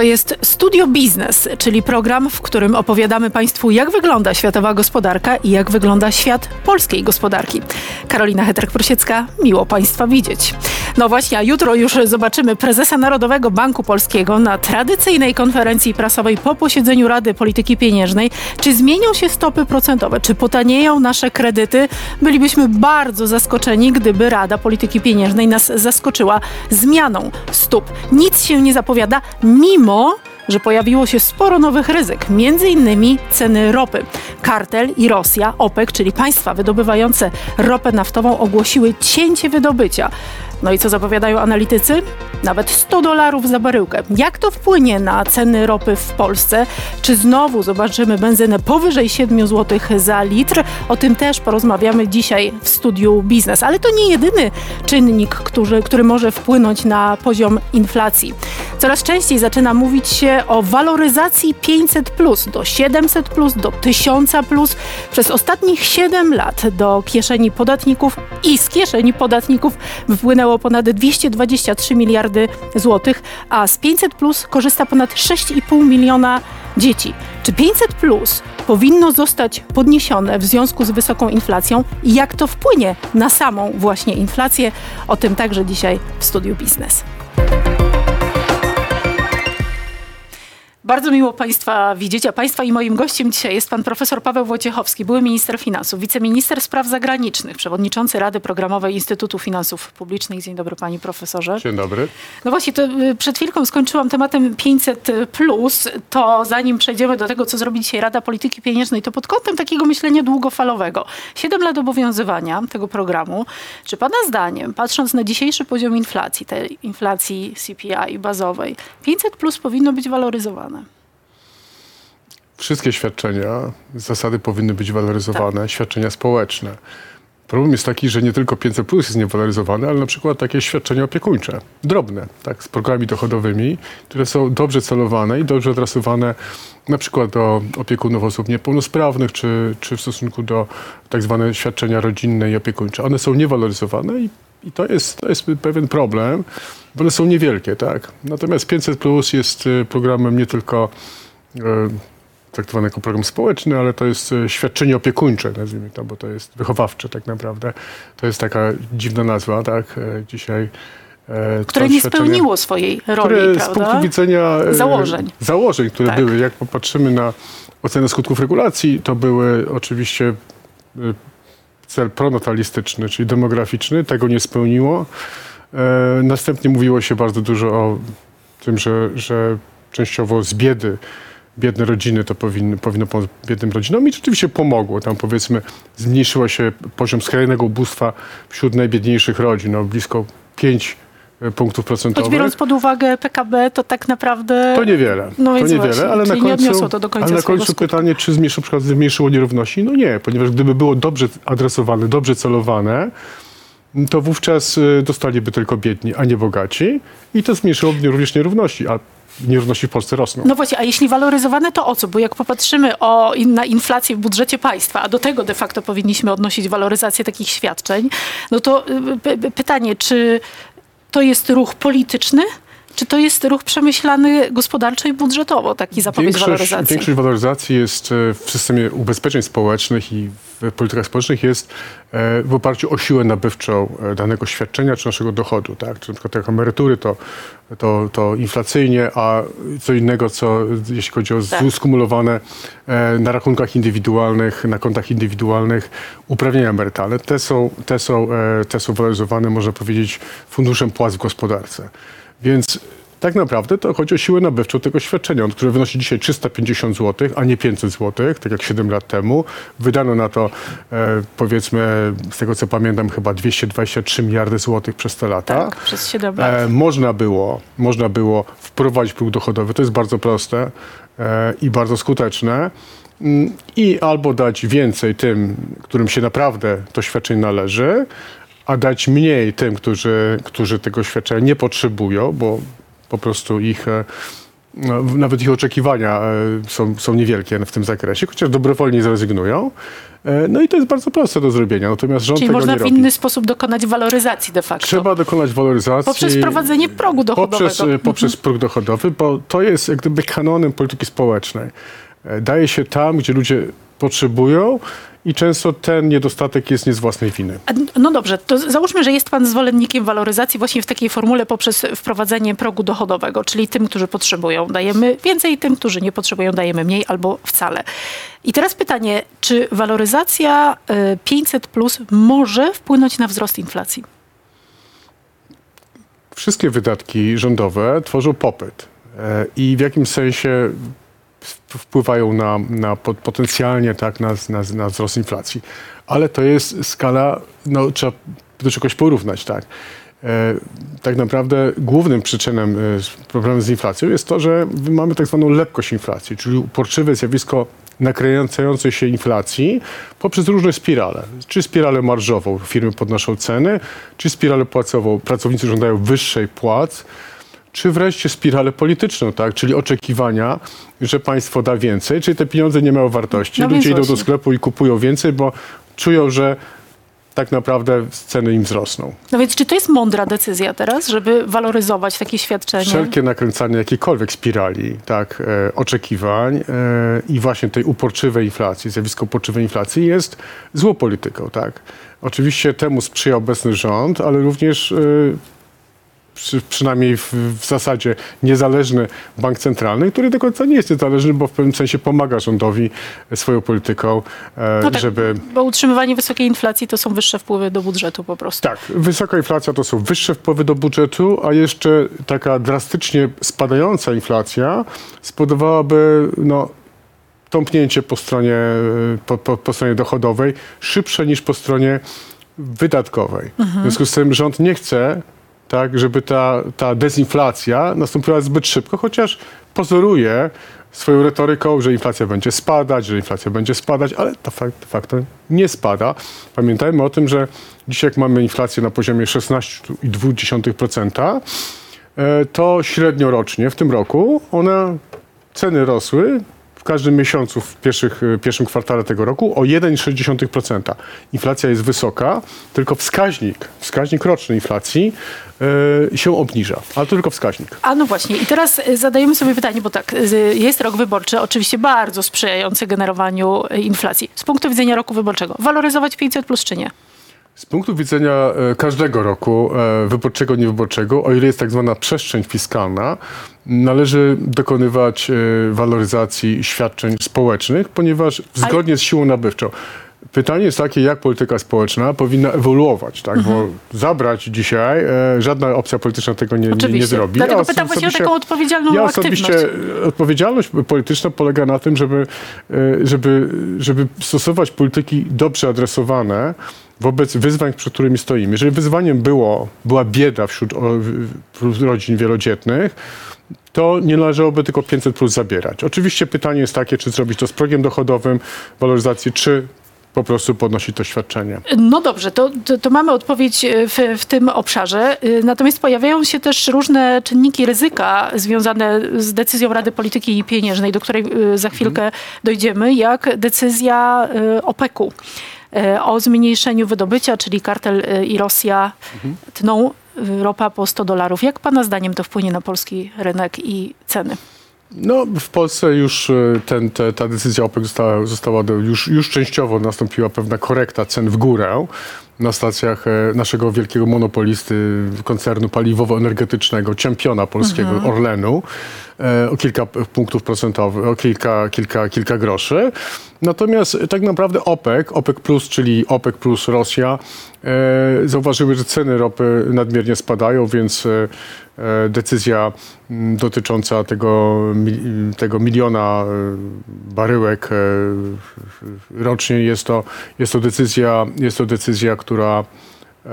To jest Studio Biznes, czyli program, w którym opowiadamy Państwu, jak wygląda światowa gospodarka i jak wygląda świat polskiej gospodarki. Karolina Heterk-Prosiecka, miło Państwa widzieć. No właśnie, a jutro już zobaczymy prezesa Narodowego Banku Polskiego na tradycyjnej konferencji prasowej po posiedzeniu Rady Polityki Pieniężnej. Czy zmienią się stopy procentowe? Czy potanieją nasze kredyty? Bylibyśmy bardzo zaskoczeni, gdyby Rada Polityki Pieniężnej nas zaskoczyła zmianą stóp. Nic się nie zapowiada, mimo że pojawiło się sporo nowych ryzyk, między innymi ceny ropy. Kartel i Rosja, OPEC, czyli państwa wydobywające ropę naftową, ogłosiły cięcie wydobycia. No i co zapowiadają analitycy? Nawet 100 dolarów za baryłkę. Jak to wpłynie na ceny ropy w Polsce? Czy znowu zobaczymy benzynę powyżej 7 zł za litr? O tym też porozmawiamy dzisiaj w studiu Biznes. Ale to nie jedyny czynnik, który, który może wpłynąć na poziom inflacji. Coraz częściej zaczyna mówić się o waloryzacji 500 plus do 700 plus do 1000 plus. Przez ostatnich 7 lat do kieszeni podatników i z kieszeni podatników wypłynęło ponad 223 miliardy złotych, a z 500 plus korzysta ponad 6,5 miliona dzieci. Czy 500 plus powinno zostać podniesione w związku z wysoką inflacją i jak to wpłynie na samą właśnie inflację? O tym także dzisiaj w studiu Biznes. Bardzo miło Państwa widzieć, a Państwa i moim gościem dzisiaj jest Pan Profesor Paweł Wojciechowski, były minister finansów, wiceminister spraw zagranicznych, przewodniczący Rady Programowej Instytutu Finansów Publicznych. Dzień dobry Panie Profesorze. Dzień dobry. No właśnie, to y, przed chwilką skończyłam tematem 500+, plus. to zanim przejdziemy do tego, co zrobi dzisiaj Rada Polityki Pieniężnej, to pod kątem takiego myślenia długofalowego. Siedem lat obowiązywania tego programu. Czy Pana zdaniem, patrząc na dzisiejszy poziom inflacji, tej inflacji CPI bazowej, 500+, plus powinno być waloryzowane? Wszystkie świadczenia zasady powinny być waloryzowane, tak. świadczenia społeczne. Problem jest taki, że nie tylko 500 plus jest niewaloryzowane, ale na przykład takie świadczenia opiekuńcze, drobne, tak, z programami dochodowymi, które są dobrze celowane i dobrze adresowane na przykład do opiekunów osób niepełnosprawnych, czy, czy w stosunku do tak zwane świadczenia rodzinne i opiekuńcze. One są niewaloryzowane i, i to, jest, to jest pewien problem, bo one są niewielkie, tak. Natomiast 500 plus jest y, programem nie tylko y, traktowane jako program społeczny, ale to jest e, świadczenie opiekuńcze, nazwijmy to, bo to jest wychowawcze tak naprawdę. To jest taka dziwna nazwa, tak, e, dzisiaj. E, które nie spełniło swojej roli, które prawda? z punktu widzenia założeń, założeń które tak. były, jak popatrzymy na ocenę skutków regulacji, to były oczywiście cel pronatalistyczny, czyli demograficzny, tego nie spełniło. Następnie mówiło się bardzo dużo o tym, że, że częściowo z biedy biedne rodziny to powinno, powinno pomóc biednym rodzinom i rzeczywiście pomogło. Tam powiedzmy zmniejszyło się poziom skrajnego ubóstwa wśród najbiedniejszych rodzin, no blisko 5 e, punktów procentowych. Choć biorąc pod uwagę PKB, to tak naprawdę... To niewiele, no to niewiele, ale na końcu, to do końca ale na końcu pytanie, czy zmniejszyło, przykład zmniejszyło nierówności? No nie, ponieważ gdyby było dobrze adresowane, dobrze celowane, to wówczas e, dostaliby tylko biedni, a nie bogaci i to zmniejszyłoby również nierówności, a nierówności w Polsce rosną. No właśnie, a jeśli waloryzowane, to o co? Bo jak popatrzymy o, na inflację w budżecie państwa, a do tego de facto powinniśmy odnosić waloryzację takich świadczeń, no to y, pytanie, czy to jest ruch polityczny? Czy to jest ruch przemyślany gospodarczo i budżetowo, taki zapowiedź większość, waloryzacji? Większość waloryzacji jest e, w systemie ubezpieczeń społecznych i w politykach społecznych jest e, w oparciu o siłę nabywczą e, danego świadczenia czy naszego dochodu. Tak? Czy na przykład jak emerytury to, to, to inflacyjnie, a co innego, co jeśli chodzi o tak. skumulowane na rachunkach indywidualnych, na kontach indywidualnych uprawnienia emerytalne. Te są, te są, te są waloryzowane, można powiedzieć, funduszem płac w gospodarce. Więc tak naprawdę to chodzi o siłę nabywczą tego świadczenia, które wynosi dzisiaj 350 zł, a nie 500 zł, tak jak 7 lat temu. Wydano na to, e, powiedzmy, z tego co pamiętam, chyba 223 miliardy złotych przez te lata. Tak, przez 7 lat. E, można, było, można było wprowadzić próg dochodowy, to jest bardzo proste e, i bardzo skuteczne. Mm, I albo dać więcej tym, którym się naprawdę to świadczenie należy, a dać mniej tym, którzy, którzy tego świadczenia nie potrzebują, bo po prostu ich, e, no, nawet ich oczekiwania e, są, są niewielkie w tym zakresie, chociaż dobrowolnie zrezygnują. E, No i to jest bardzo proste do zrobienia, natomiast rząd Czyli tego można w robi. inny sposób dokonać waloryzacji de facto. Trzeba dokonać waloryzacji. Poprzez wprowadzenie progu dochodowego. Poprzez, e, poprzez próg dochodowy, bo to jest jak gdyby kanonem polityki społecznej. Daje się tam, gdzie ludzie potrzebują i często ten niedostatek jest nie z własnej winy. No dobrze, to załóżmy, że jest pan zwolennikiem waloryzacji właśnie w takiej formule poprzez wprowadzenie progu dochodowego, czyli tym, którzy potrzebują, dajemy więcej, tym, którzy nie potrzebują, dajemy mniej albo wcale. I teraz pytanie, czy waloryzacja y, 500 plus może wpłynąć na wzrost inflacji? Wszystkie wydatki rządowe tworzą popyt e, i w jakimś sensie wpływają na, na pot- potencjalnie tak, na, na, na wzrost inflacji. Ale to jest skala, no, trzeba do czegoś porównać, tak. E, Tak naprawdę głównym przyczynem e, problemu z inflacją jest to, że mamy tak zwaną lepkość inflacji, czyli uporczywe zjawisko nakręcającej się inflacji poprzez różne spirale. Czy spiralę marżową, firmy podnoszą ceny, czy spiralę płacową, pracownicy żądają wyższej płac, czy wreszcie spiralę polityczną, tak? czyli oczekiwania, że państwo da więcej, czyli te pieniądze nie mają wartości. No Ludzie idą do sklepu i kupują więcej, bo czują, że tak naprawdę ceny im wzrosną. No więc czy to jest mądra decyzja teraz, żeby waloryzować takie świadczenie? Wszelkie nakręcanie jakiejkolwiek spirali, tak, e, oczekiwań e, i właśnie tej uporczywej inflacji, zjawisko uporczywej inflacji jest złą polityką, tak. Oczywiście temu sprzyja obecny rząd, ale również e, przy, przynajmniej w, w zasadzie niezależny bank centralny, który do końca nie jest niezależny, bo w pewnym sensie pomaga rządowi swoją polityką, e, No tak, żeby... Bo utrzymywanie wysokiej inflacji to są wyższe wpływy do budżetu po prostu. Tak, wysoka inflacja to są wyższe wpływy do budżetu, a jeszcze taka drastycznie spadająca inflacja spowodowałaby no, tąpnięcie po stronie, e, po, po, po stronie dochodowej szybsze niż po stronie wydatkowej. W związku z tym rząd nie chce, tak, żeby ta, ta dezinflacja nastąpiła zbyt szybko, chociaż pozoruje swoją retoryką, że inflacja będzie spadać, że inflacja będzie spadać, ale to fakt, facto nie spada. Pamiętajmy o tym, że dzisiaj jak mamy inflację na poziomie 16,2%, e, to średnio rocznie w tym roku one, ceny rosły w każdym miesiącu w pierwszych, e, pierwszym kwartale tego roku o 1,6%. Inflacja jest wysoka, tylko wskaźnik, wskaźnik roczny inflacji e, się obniża, ale to tylko wskaźnik. A no właśnie, i teraz y, zadajemy sobie pytanie, bo tak, jest rok wyborczy, oczywiście bardzo sprzyjający generowaniu inflacji. Z punktu widzenia roku wyborczego, waloryzować 500 plus czy nie? Z punktu widzenia e, każdego roku, e, wyborczego, niewyborczego, o ile jest tak zwana przestrzeń fiskalna, należy dokonywać e, waloryzacji świadczeń społecznych, ponieważ zgodnie z siłą nabywczą. Pytanie jest takie, jak polityka społeczna powinna ewoluować, tak? Bo zabrać dzisiaj, e, żadna opcja polityczna tego nie, nie, nie zrobi. Dlatego Ja pytam właśnie o taką odpowiedzialną ja aktywność. osobiście e, odpowiedzialność polityczna polega na tym, żeby, e, żeby, żeby stosować polityki dobrze adresowane wobec wyzwań, przed którymi stoimy. Jeżeli wyzwaniem było, była bieda wśród o, w- rodzin wielodzietnych, to nie należałoby tylko 500 plus zabierać. Oczywiście pytanie jest takie, czy zrobić to z progiem dochodowym, waloryzację, czy po prostu podnosić to świadczenie. No dobrze, to, to, to mamy odpowiedź y, w, w tym obszarze. Y, Natomiast pojawiają się też różne czynniki ryzyka związane z decyzją Rady Polityki Pieniężnej, do której y, za chwilkę dojdziemy, jak decyzja OPEC-u o zmniejszeniu wydobycia, czyli kartel i Rosja tną y, ropa po 100 dolarów. Jak pana zdaniem to wpłynie na polski rynek i ceny? No, w Polsce już e, ten, te, ta decyzja OPEC została, została do, już, już częściowo nastąpiła pewna korekta cen w górę na stacjach e, naszego wielkiego monopolisty koncernu paliwowo-energetycznego, czempiona polskiego Orlenu e, o kilka punktów procentowych, o kilka, kilka, kilka groszy. Natomiast tak naprawdę OPEC, OPEC Plus, czyli OPEC plus Rosja, zauważyły, że ceny ropy nadmiernie spadają, więc decyzja m, dotycząca tego, tego miliona e, baryłek e, rocznie jest to, jest to decyzja, jest to decyzja, która e,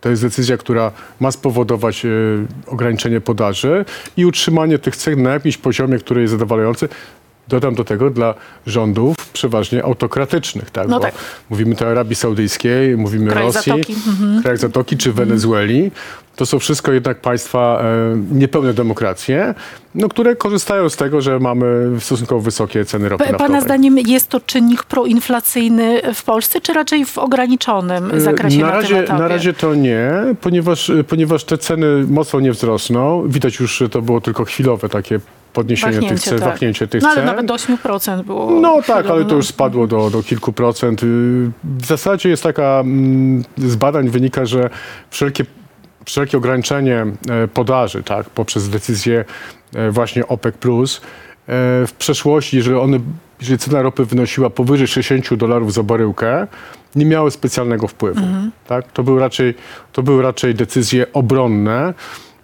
to jest decyzja, która ma spowodować e, ograniczenie podaży i utrzymanie tych cen na jakimś poziomie, który jest zadowalający. Dodam do tego dla rządów przeważnie autokratycznych. Tak? No tak. Mówimy tu o Arabii Saudyjskiej, mówimy Kraj Rosji, Zatoki. Mhm. krajach Zatoki czy Wenezueli. To są wszystko jednak państwa e, niepełne demokracje, no, które korzystają z tego, że mamy stosunkowo wysokie ceny ropy naftowej. Pana zdaniem jest to czynnik proinflacyjny w Polsce, czy raczej w ograniczonym zakresie na, na, razie, na razie to nie, ponieważ, ponieważ te ceny mocno nie wzrosną. Widać już, że to było tylko chwilowe takie podniesienie tych cen, tak. tych No ale cen. nawet do 8% było. No tak, ale to no. już spadło do, do kilku procent. Y, W zasadzie jest taka, mm, z badań wynika, że wszelkie, wszelkie ograniczenie e, podaży, tak, poprzez decyzję e, właśnie OPEC+, e, w przeszłości, jeżeli, one, jeżeli cena ropy wynosiła powyżej 60 dolarów za baryłkę, nie miały specjalnego wpływu. Tak? To, były raczej, to były raczej decyzje obronne,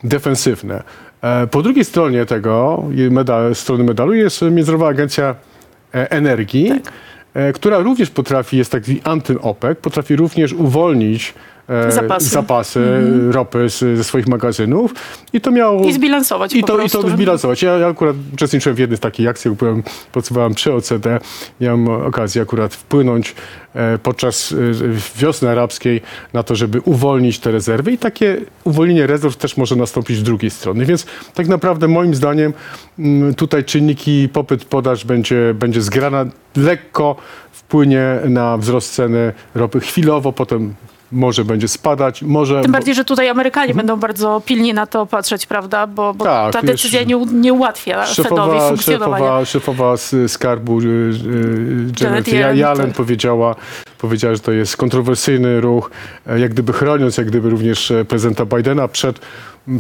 defensywne. E, Po drugiej stronie tego, medal, strony medalu jest Międzynarodowa Agencja e, Energii, e, która również potrafi, jest taki anty-OPEC, potrafi również uwolnić e, Zapasy. zapasy ropy z, ze swoich magazynów i to miało... I zbilansować I to, I to zbilansować. Ja, ja akurat uczestniczyłem w jednej z takich akcji, byłem, pracowałem przy OCD. Miałem okazję akurat wpłynąć e, podczas e, wiosny arabskiej na to, żeby uwolnić te rezerwy i takie uwolnienie rezerw też może nastąpić z drugiej strony. Więc tak naprawdę moim zdaniem mm, tutaj czynniki popyt-podaż będzie, będzie zgrana lekko wpłynie na wzrost ceny ropy chwilowo, potem może będzie spadać, może... Tym bardziej, że tutaj Amerykanie będą bardzo pilnie na to patrzeć, prawda? Bo, bo. Tak, ta decyzja nie, u- nie ułatwia Fedowi Szefowa, funkcjonowania. szefowa, szefowa z skarbu y, y, Janet Yellen, Yellen tak. powiedziała, powiedziała, że to jest kontrowersyjny ruch, e, jak gdyby chroniąc jak gdyby również e, prezydenta Bidena przed,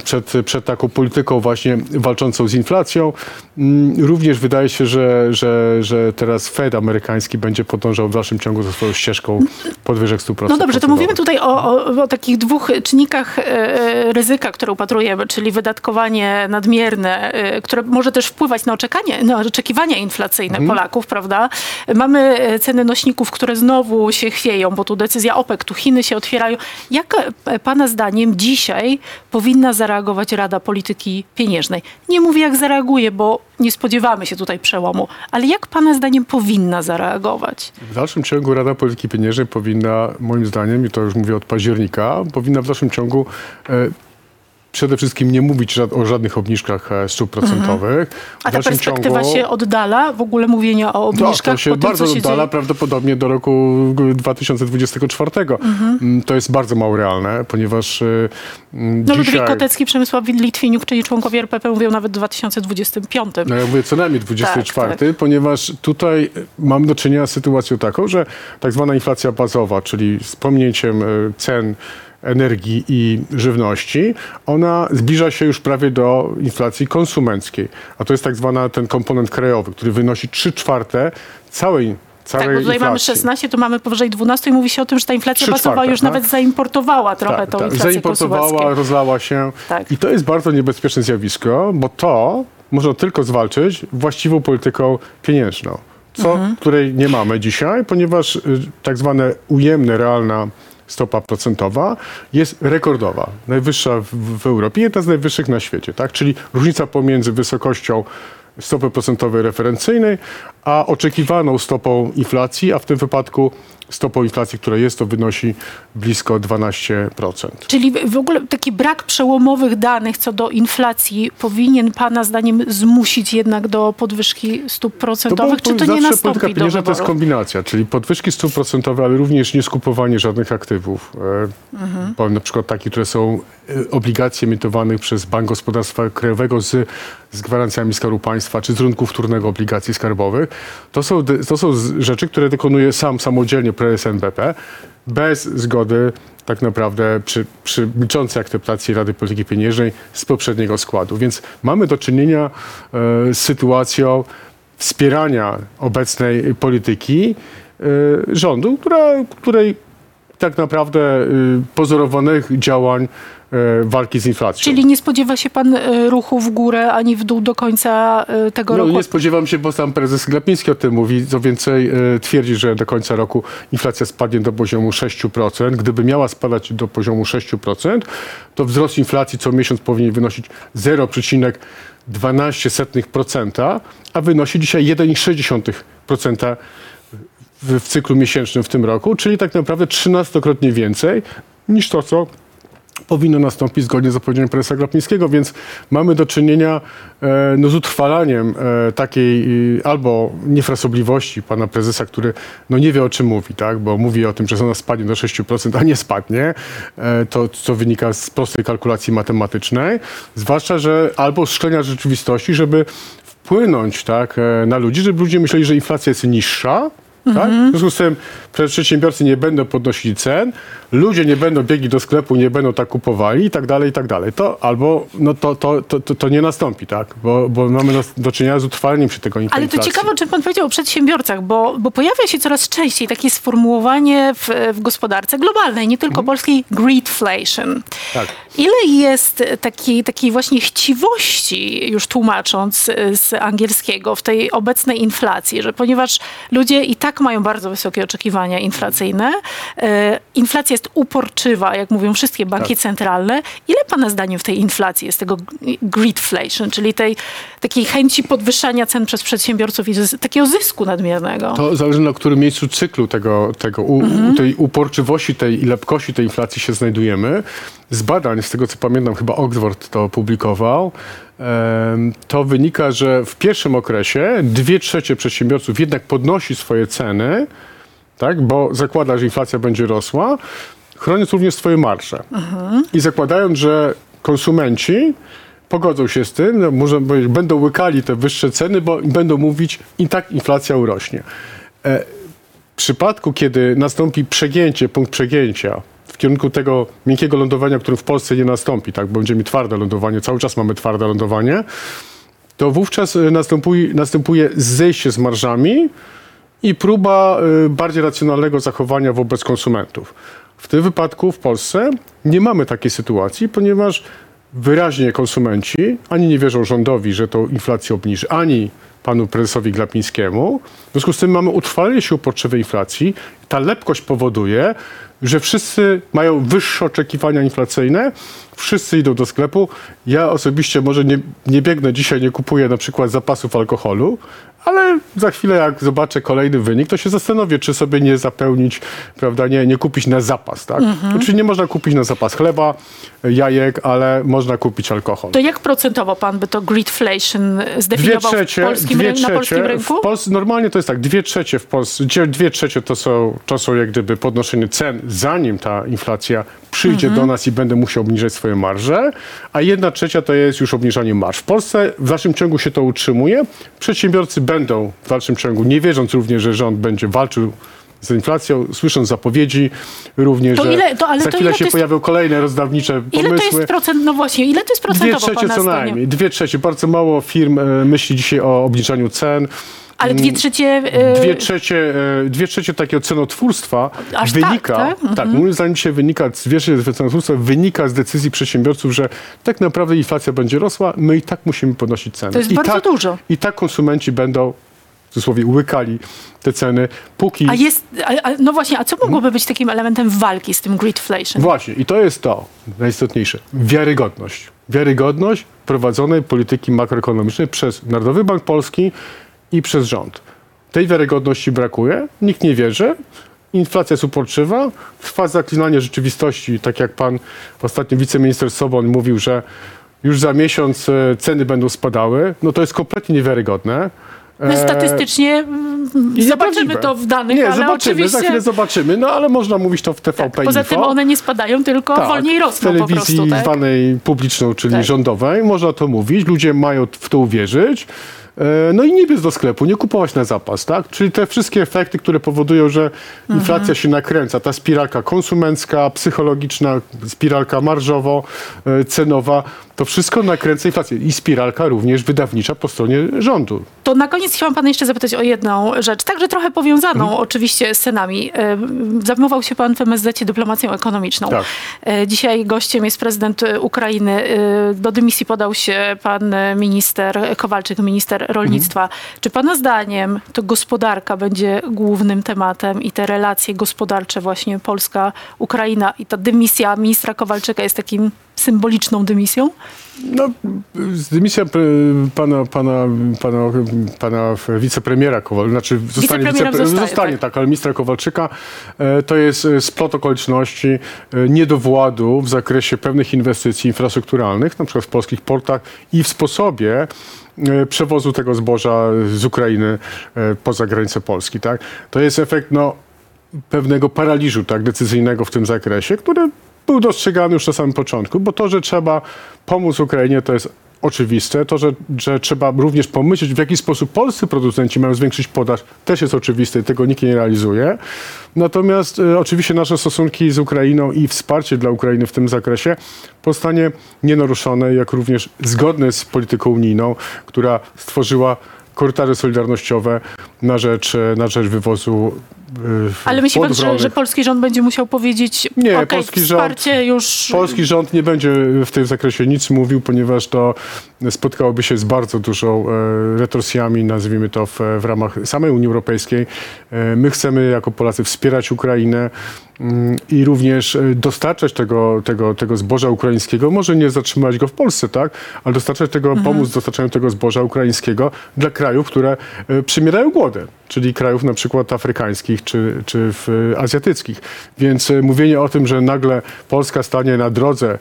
przed, przed taką polityką właśnie walczącą z inflacją. Mm, Również wydaje się, że, że, że teraz Fed amerykański będzie podążał w dalszym ciągu za swoją ścieżką podwyżek 100%. No dobrze, to mówimy tutaj o, o, o takich dwóch czynnikach e, ryzyka, które upatrujemy, czyli wydatkowanie nadmierne, e, które może też wpływać na, oczekanie, na oczekiwania inflacyjne Mhm. Polaków, prawda? Mamy e, ceny nośników, które znowu się chwieją, bo tu decyzja OPEC, tu Chiny się otwierają. Jak e, pana zdaniem dzisiaj powinna zareagować Rada Polityki Pieniężnej? Nie mówię jak zareaguje, bo nie spodziewamy się tutaj przełomu, ale jak pana zdaniem powinna zareagować? W dalszym ciągu Rada Polityki Pieniężnej powinna, moim zdaniem, i to już mówię od października, powinna w dalszym ciągu e, przede wszystkim nie mówić o żadnych obniżkach e, stóp procentowych. W A ta perspektywa ciągu- się oddala, w ogóle mówienia o tak, obniżkach to się tym, bardzo się oddala dzieje? prawdopodobnie do roku 2024. Mm, To jest bardzo mało realne, ponieważ e, mm, No Ludwik dzisiaj... Kotecki, Przemysław Litwiniuk, czyli członkowie RPP mówią nawet w 2025. No ja mówię co najmniej 24, Tak, ponieważ tutaj mam do czynienia z sytuacją taką, że tak zwana inflacja bazowa, czyli z pominięciem e, cen energii i żywności, ona zbliża się już prawie do inflacji konsumenckiej. A to jest tak zwany ten komponent krajowy, który wynosi 3 czwarte całej, całej Tak, bo tutaj mamy inflacji. 16, tu mamy powyżej 12 i mówi się o tym, że ta inflacja bazowa już tak? nawet zaimportowała trochę Tak, tą tak. inflację Zaimportowała, rozlała się. Tak. I to jest bardzo niebezpieczne zjawisko, bo to można tylko zwalczyć właściwą polityką pieniężną, co, Mhm. której nie mamy dzisiaj, ponieważ y, tak zwane ujemne, realna stopa procentowa jest rekordowa, najwyższa w, w Europie, jedna z najwyższych na świecie, tak? Czyli różnica pomiędzy wysokością stopy procentowej referencyjnej, a oczekiwaną stopą inflacji, a w tym wypadku stopą inflacji, która jest, to wynosi blisko 12%. Czyli w- ogóle taki brak przełomowych danych co do inflacji powinien pana zdaniem zmusić jednak do podwyżki stóp procentowych, czy to nie nastąpi polityka do to jest kombinacja, czyli podwyżki stóp procentowych, ale również nie skupowanie żadnych aktywów. E, Mhm. Powiem na przykład takie, które są e, obligacje emitowane przez Bank Gospodarstwa Krajowego z, z gwarancjami Skarbu Państwa, czy z rynku wtórnego obligacji skarbowych. To są, to są rzeczy, które dokonuje sam samodzielnie prezes NBP, bez zgody tak naprawdę przy, przy milczącej akceptacji Rady Polityki Pieniężnej z poprzedniego składu. Więc mamy do czynienia e, z sytuacją wspierania obecnej polityki e, rządu, która, której tak naprawdę y, pozorowanych działań walki z inflacją. Czyli nie spodziewa się pan e, ruchu w górę ani w dół do końca e, tego No, roku? nie spodziewam się, bo sam prezes Glapiński o tym mówi. Co więcej, e, twierdzi, że do końca roku inflacja spadnie do poziomu 6%. Gdyby miała spadać do poziomu 6%, to wzrost inflacji co miesiąc powinien wynosić 0,12%, a wynosi dzisiaj 1,6% w, w cyklu miesięcznym w tym roku, czyli tak naprawdę 13-krotnie więcej niż to, co powinno nastąpić zgodnie z zapowiedziami prezesa Glapińskiego, więc mamy do czynienia e, no, z utrwalaniem e, takiej albo niefrasobliwości pana prezesa, który no, nie wie o czym mówi, tak? bo mówi o tym, że ona spadnie do 6%, a nie spadnie, e, to co wynika z prostej kalkulacji matematycznej, zwłaszcza, że albo szklenia rzeczywistości, żeby wpłynąć tak, na ludzi, żeby ludzie myśleli, że inflacja jest niższa, tak? W związku z tym przedsiębiorcy nie będą podnosili cen, ludzie nie będą biegli do sklepu, nie będą tak kupowali i tak dalej, i tak dalej. To albo no to, to, to, to, to nie nastąpi, tak? Bo, bo mamy do, do czynienia z utrwaleniem się tego Ale to inflacji. ciekawe, o czym pan powiedział o przedsiębiorcach, bo, bo pojawia się coraz częściej takie sformułowanie w, w gospodarce globalnej, nie tylko polskiej, greedflation. Tak. Ile jest takiej, takiej właśnie chciwości, już tłumacząc y, z angielskiego, w tej obecnej inflacji, że ponieważ ludzie i tak mają bardzo wysokie oczekiwania inflacyjne, y, inflacja jest uporczywa, jak mówią wszystkie banki Tak. centralne. Ile pana zdaniem w tej inflacji jest tego greedflation, czyli tej takiej chęci podwyższania cen przez przedsiębiorców i takiego zysku nadmiernego? To zależy na którym miejscu cyklu tego, tego u, Mhm. tej uporczywości, tej lepkości tej inflacji się znajdujemy. Z badań, z tego co pamiętam, chyba Oxford to publikował, to wynika, że w pierwszym okresie dwie trzecie przedsiębiorców jednak podnosi swoje ceny, tak, bo zakłada, że inflacja będzie rosła, chroniąc również swoje marsze. I zakładając, że konsumenci pogodzą się z tym, no, będą łykali te wyższe ceny, bo będą mówić i tak inflacja urośnie. E, w przypadku, kiedy nastąpi przegięcie, punkt przegięcia w kierunku tego miękkiego lądowania, które w Polsce nie nastąpi, tak, bo będziemy twarde lądowanie, cały czas mamy twarde lądowanie, to wówczas e, następuje, następuje zejście z marżami i próba y, bardziej racjonalnego zachowania wobec konsumentów. W tym wypadku w Polsce nie mamy takiej sytuacji, ponieważ wyraźnie konsumenci ani nie wierzą rządowi, że tą inflację obniży, ani panu prezesowi Glapińskiemu. W związku z tym mamy utrwalenie się uporczywej inflacji. Ta lepkość powoduje, że wszyscy mają wyższe oczekiwania inflacyjne, wszyscy idą do sklepu. Ja osobiście może nie, nie biegnę dzisiaj, nie kupuję na przykład zapasów alkoholu, ale za chwilę jak zobaczę kolejny wynik, to się zastanowię, czy sobie nie zapełnić, prawda, nie, nie kupić na zapas, tak? Oczywiście nie można kupić na zapas chleba, jajek, ale można kupić alkohol. To jak procentowo pan by to greedflation Dwie zdefiniował trzecie, w polskim, dwie ryn- na polskim trzecie, rynku? w Polsce, normalnie to jest tak, dwie trzecie w Polsce, dwie trzecie to są, to są jak gdyby podnoszenie cen, zanim ta inflacja przyjdzie Mhm. do nas i będę musiał obniżać swoje marże, a jedna trzecia to jest już obniżanie marż. W Polsce w dalszym ciągu się to utrzymuje. Przedsiębiorcy będą w dalszym ciągu, nie wierząc również, że rząd będzie walczył z inflacją, słysząc zapowiedzi również, To że ile- to- za chwilę się jest- pojawią kolejne rozdawnicze Ile to pomysły. jest procent, no właśnie, ile to jest Dwie procentowo trzecie pana co najmniej. Dwie trzecie. Bardzo mało firm e, myśli dzisiaj o obniżaniu cen. Ale dwie trzecie... e, Dwie trzecie, e, dwie trzecie takiego cenotwórstwa Aż tak, wynika, tak? tak, moim zdaniem dzisiaj wynika, dwie trzecie cenotwórstwa wynika z decyzji przedsiębiorców, że tak naprawdę inflacja będzie rosła, my i tak musimy podnosić ceny. To jest I bardzo tak, dużo. I tak konsumenci będą w cudzysłowie łykali te ceny, póki... A jest, a, a, no właśnie, a co mogłoby być takim elementem walki z tym greedflation? Właśnie, i to jest to najistotniejsze. Wiarygodność. Wiarygodność prowadzonej polityki makroekonomicznej przez Narodowy Bank Polski i przez rząd. Tej wiarygodności brakuje, nikt nie wierzy, inflacja jest uporczywa, trwa zaklinanie rzeczywistości, tak jak pan ostatnio wiceminister Soboń mówił, że już za miesiąc e, ceny będą spadały, no to jest kompletnie niewiarygodne. No, E, statystycznie i zobaczymy to w danych, Nie, ale zobaczymy, oczywiście... za chwilę zobaczymy, no ale można mówić to w TVP tak, poza Info. tym one nie spadają, tylko Tak, wolniej w rosną po telewizji prostu, tak? zwanej publiczną, czyli Tak. rządowej, można to mówić, ludzie mają w to uwierzyć. E, No i nie biec do sklepu, nie kupować na zapas, tak? Czyli te wszystkie efekty, które powodują, że Mhm. inflacja się nakręca, ta spiralka konsumencka, psychologiczna, spiralka marżowo-cenowa, to wszystko nakręca inflację. I spiralka również wydawnicza po stronie rządu. To na koniec chciałam pana jeszcze zapytać o jedną rzecz, także trochę powiązaną oczywiście z cenami. E, Zajmował się pan w MSZ dyplomacją ekonomiczną. Tak. E, Dzisiaj gościem jest prezydent Ukrainy. E, Do dymisji podał się pan minister Kowalczyk, minister rolnictwa. Czy pana zdaniem to gospodarka będzie głównym tematem i te relacje gospodarcze właśnie Polska-Ukraina i ta dymisja ministra Kowalczyka jest takim symboliczną dymisją? No, dymisja pana, pana, pana, pana wicepremiera Kowal, znaczy zostanie, Wicepremierem zostaje, zostanie tak. tak. ale ministra Kowalczyka, e, to jest e, splot okoliczności e, niedowładu w zakresie pewnych inwestycji infrastrukturalnych, na przykład w polskich portach i w sposobie przewozu tego zboża z Ukrainy poza granicę Polski. Tak? To jest efekt no, pewnego paraliżu tak, decyzyjnego w tym zakresie, który był dostrzegany już na samym początku, bo to, że trzeba pomóc Ukrainie, to jest oczywiste. To, że, że trzeba również pomyśleć, w jaki sposób polscy producenci mają zwiększyć podaż, też jest oczywiste i tego nikt nie realizuje. Natomiast e, oczywiście nasze stosunki z Ukrainą i wsparcie dla Ukrainy w tym zakresie pozostanie nienaruszone, jak również zgodne z polityką unijną, która stworzyła korytarze solidarnościowe na rzecz, e, na rzecz wywozu Ale myśli pan, że, że polski rząd będzie musiał powiedzieć, Nie, okej, polski rząd- wsparcie już... Polski rząd nie będzie w tym zakresie nic mówił, ponieważ to spotkałoby się z bardzo dużą e, retorsjami, nazwijmy to w, w ramach samej Unii Europejskiej. E, my chcemy jako Polacy wspierać Ukrainę mm, i również e, dostarczać tego, tego, tego zboża ukraińskiego, może nie zatrzymać go w Polsce, tak, ale dostarczać tego, Mhm. pomóc w dostarczaniu tego zboża ukraińskiego dla krajów, które przymierają głodę, czyli krajów na przykład afrykańskich czy, czy w, azjatyckich. Więc e, mówienie o tym, że nagle Polska stanie na drodze e,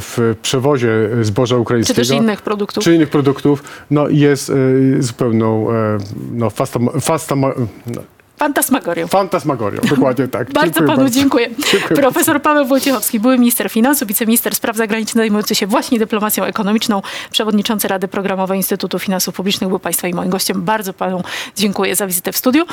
w przewozie zboża Czy ukraińskiego też innych produktów. czy innych produktów, no jest e, zupełną e, no, fastam, fastam, no, Fantasmagorią. fantasmagorią. Dokładnie tak. Bardzo Dziękuję panu dziękuję. Dziękuję Profesor Paweł Wojciechowski, były minister finansów, wiceminister spraw zagranicznych zajmujący się właśnie dyplomacją ekonomiczną, przewodniczący Rady Programowej Instytutu Finansów Publicznych był państwa i moim gościem. Bardzo panu dziękuję za wizytę w studiu.